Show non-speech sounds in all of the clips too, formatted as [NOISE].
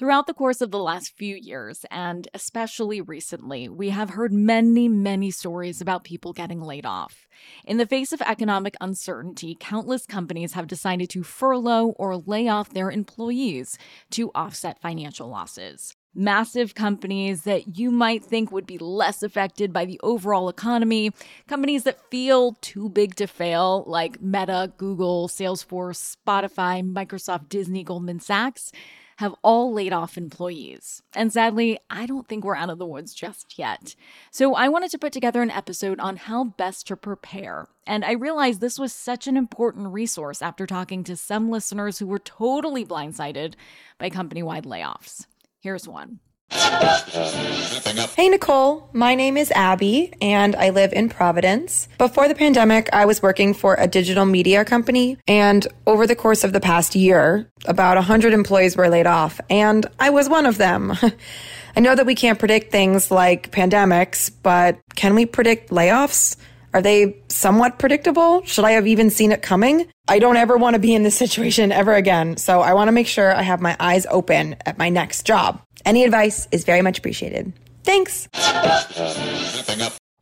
Throughout the course of the last few years, and especially recently, we have heard many, many stories about people getting laid off. In the face of economic uncertainty, countless companies have decided to furlough or lay off their employees to offset financial losses. Massive companies that you might think would be less affected by the overall economy, companies that feel too big to fail, like Meta, Google, Salesforce, Spotify, Microsoft, Disney, Goldman Sachs have all laid off employees. And sadly, I don't think we're out of the woods just yet. So I wanted to put together an episode on how best to prepare. And I realized this was such an important resource after talking to some listeners who were totally blindsided by company wide layoffs. Here's one. Hey, Nicole. My name is Abby, and I live in Providence. Before the pandemic, I was working for a digital media company, and over the course of the past year, about 100 employees were laid off, and I was one of them. [LAUGHS] I know that we can't predict things like pandemics, but can we predict layoffs? Are they somewhat predictable? Should I have even seen it coming? I don't ever want to be in this [LAUGHS] situation ever again, so I want to make sure I have my eyes open at my next job. Any advice is very much appreciated. Thanks.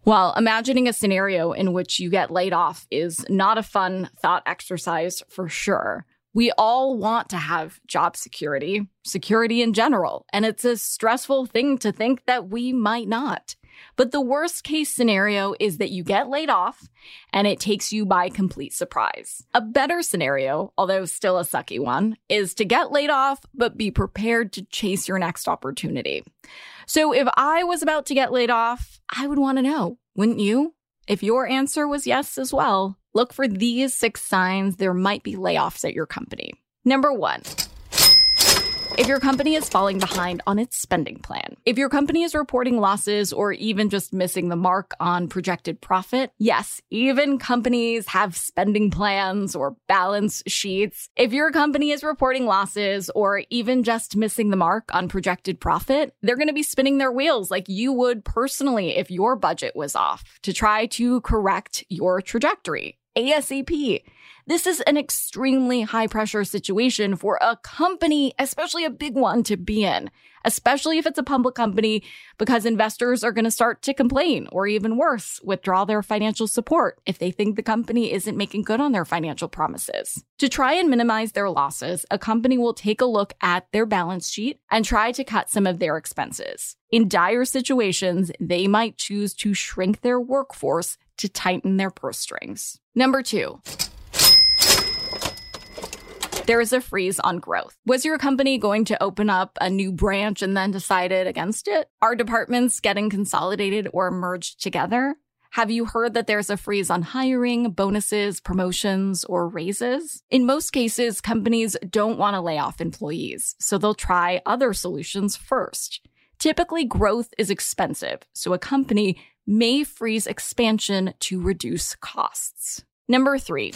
Well, imagining a scenario in which you get laid off is not a fun thought exercise for sure. We all want to have job security, security in general, and it's a stressful thing to think that we might not. But the worst case scenario is that you get laid off and it takes you by complete surprise. A better scenario, although still a sucky one, is to get laid off, but be prepared to chase your next opportunity. So if I was about to get laid off, I would want to know, wouldn't you? If your answer was yes as well, look for these six signs there might be layoffs at your company. Number one, if your company is falling behind on its spending plan, if your company is reporting losses or even just missing the mark on projected profit, yes, even companies have spending plans or balance sheets. If your company is reporting losses or even just missing the mark on projected profit, they're going to be spinning their wheels like you would personally if your budget was off to try to correct your trajectory. ASAP. This is an extremely high pressure situation for a company, especially a big one, to be in, especially if it's a public company, because investors are going to start to complain or even worse, withdraw their financial support if they think the company isn't making good on their financial promises. To try and minimize their losses, a company will take a look at their balance sheet and try to cut some of their expenses. In dire situations, they might choose to shrink their workforce to tighten their purse strings. Number two, there is a freeze on growth. Was your company going to open up a new branch and then decided against it? Are departments getting consolidated or merged together? Have you heard that there's a freeze on hiring, bonuses, promotions, or raises? In most cases, companies don't want to lay off employees, so they'll try other solutions first. Typically, growth is expensive, so a company may freeze expansion to reduce costs. Number three,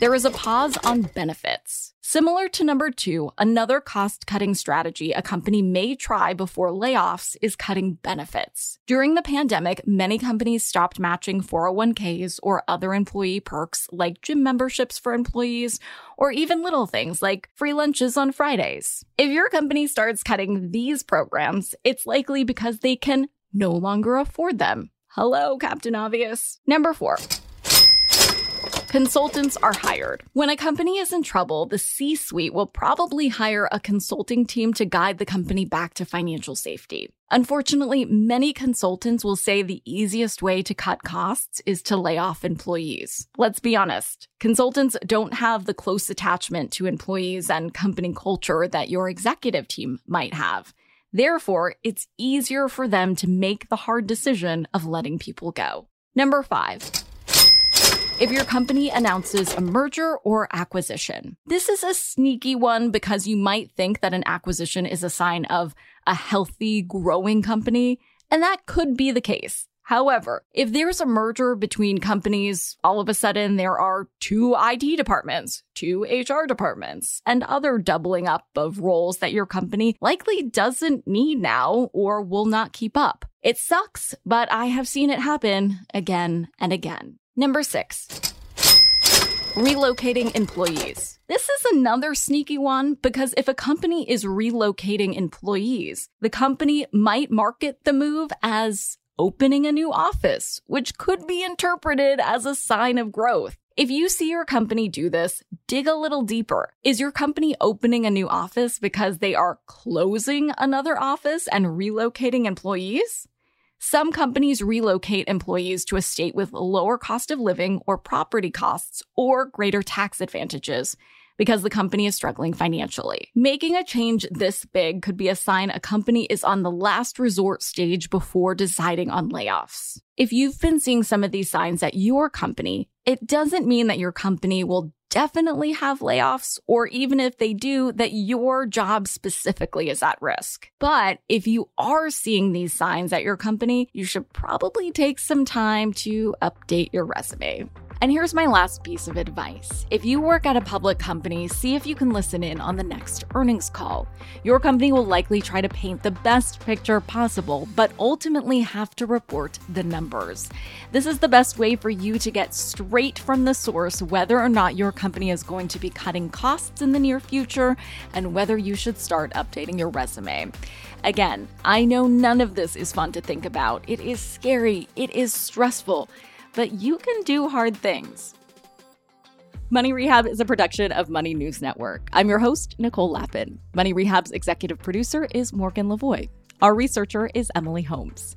there is a pause on benefits. Similar to number two, another cost cutting strategy a company may try before layoffs is cutting benefits. During the pandemic, many companies stopped matching 401ks or other employee perks like gym memberships for employees, or even little things like free lunches on Fridays. If your company starts cutting these programs, it's likely because they can no longer afford them. Hello, Captain Obvious. Number four. Consultants are hired. When a company is in trouble, the C suite will probably hire a consulting team to guide the company back to financial safety. Unfortunately, many consultants will say the easiest way to cut costs is to lay off employees. Let's be honest, consultants don't have the close attachment to employees and company culture that your executive team might have. Therefore, it's easier for them to make the hard decision of letting people go. Number five, if your company announces a merger or acquisition. This is a sneaky one because you might think that an acquisition is a sign of a healthy, growing company, and that could be the case. However, if there's a merger between companies, all of a sudden there are two IT departments, two HR departments, and other doubling up of roles that your company likely doesn't need now or will not keep up. It sucks, but I have seen it happen again and again. Number six, relocating employees. This is another sneaky one because if a company is relocating employees, the company might market the move as opening a new office, which could be interpreted as a sign of growth. If you see your company do this, dig a little deeper. Is your company opening a new office because they are closing another office and relocating employees? Some companies relocate employees to a state with lower cost of living or property costs or greater tax advantages because the company is struggling financially. Making a change this big could be a sign a company is on the last resort stage before deciding on layoffs. If you've been seeing some of these signs at your company, it doesn't mean that your company will definitely have layoffs, or even if they do, that your job specifically is at risk. But if you are seeing these signs at your company, you should probably take some time to update your resume. And here's my last piece of advice. If you work at a public company, see if you can listen in on the next earnings call. Your company will likely try to paint the best picture possible, but ultimately have to report the numbers. This is the best way for you to get straight from the source whether or not your company is going to be cutting costs in the near future and whether you should start updating your resume. Again, I know none of this is fun to think about. It is scary, it is stressful but you can do hard things. Money Rehab is a production of Money News Network. I'm your host, Nicole Lapin. Money Rehab's executive producer is Morgan Lavoie. Our researcher is Emily Holmes.